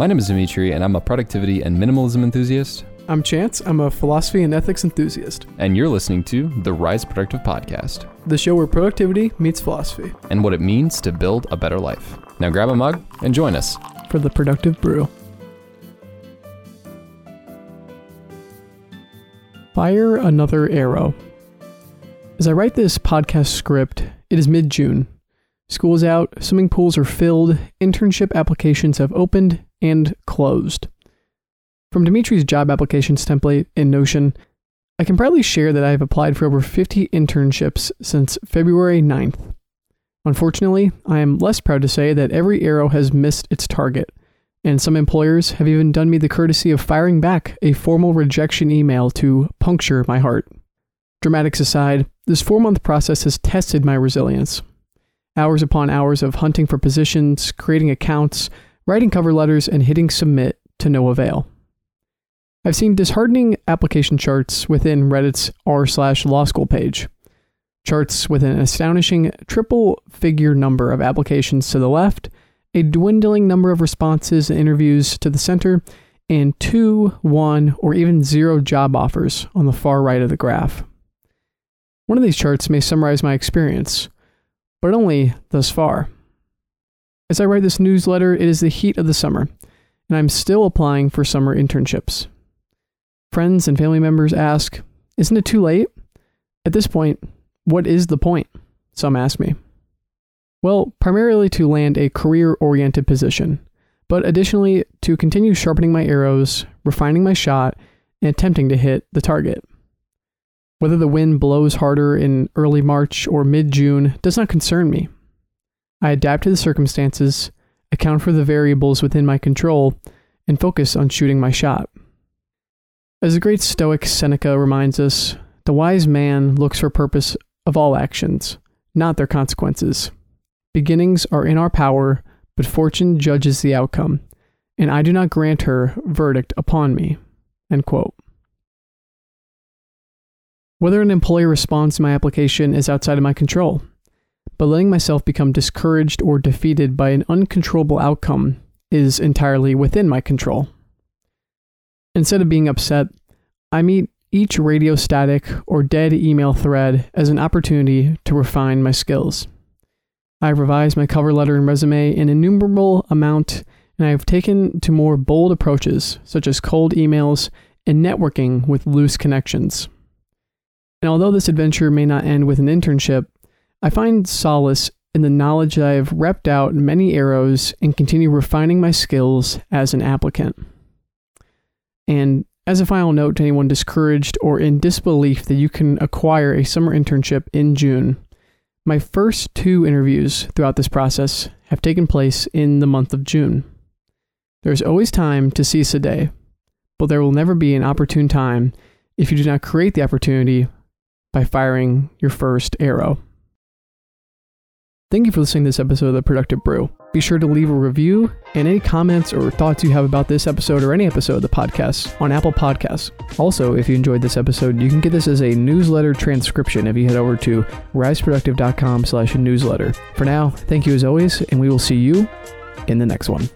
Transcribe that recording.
My name is Demetri, and I'm a productivity and minimalism enthusiast. I'm Chance. I'm a philosophy and ethics enthusiast. And you're listening to the Rise Productive Podcast, the show where productivity meets philosophy and what it means to build a better life. Now grab a mug and join us for the Productive Brew. Fire another arrow. As I write this podcast script, it is mid June. School is out, swimming pools are filled, internship applications have opened and closed. From Demetri's job applications template in Notion, I can proudly share that I have applied for over 50 internships since February 9th. Unfortunately, I am less proud to say that every arrow has missed its target, and some employers have even done me the courtesy of firing back a formal rejection email to puncture my heart. Dramatics aside, this four month process has tested my resilience hours upon hours of hunting for positions, creating accounts, writing cover letters, and hitting submit to no avail. I've seen disheartening application charts within Reddit's r slash law school page. Charts with an astonishing triple figure number of applications to the left, a dwindling number of responses and interviews to the center, and two, one, or even zero job offers on the far right of the graph. One of these charts may summarize my experience, but only thus far. As I write this newsletter, it is the heat of the summer, and I'm still applying for summer internships. Friends and family members ask, Isn't it too late? At this point, what is the point? Some ask me. Well, primarily to land a career oriented position, but additionally to continue sharpening my arrows, refining my shot, and attempting to hit the target. Whether the wind blows harder in early March or mid June does not concern me. I adapt to the circumstances, account for the variables within my control, and focus on shooting my shot. As the great Stoic Seneca reminds us, the wise man looks for purpose of all actions, not their consequences. Beginnings are in our power, but fortune judges the outcome, and I do not grant her verdict upon me. End quote. Whether an employer responds to my application is outside of my control, but letting myself become discouraged or defeated by an uncontrollable outcome is entirely within my control. Instead of being upset, I meet each radio static or dead email thread as an opportunity to refine my skills. I've revised my cover letter and resume an innumerable amount, and I have taken to more bold approaches, such as cold emails and networking with loose connections. And although this adventure may not end with an internship, I find solace in the knowledge that I have repped out many arrows and continue refining my skills as an applicant. And as a final note to anyone discouraged or in disbelief that you can acquire a summer internship in June, my first two interviews throughout this process have taken place in the month of June. There's always time to seize a day, but there will never be an opportune time if you do not create the opportunity by firing your first arrow. Thank you for listening to this episode of The Productive Brew. Be sure to leave a review and any comments or thoughts you have about this episode or any episode of the podcast on Apple Podcasts. Also, if you enjoyed this episode, you can get this as a newsletter transcription if you head over to riseproductive.com slash newsletter. For now, thank you as always, and we will see you in the next one.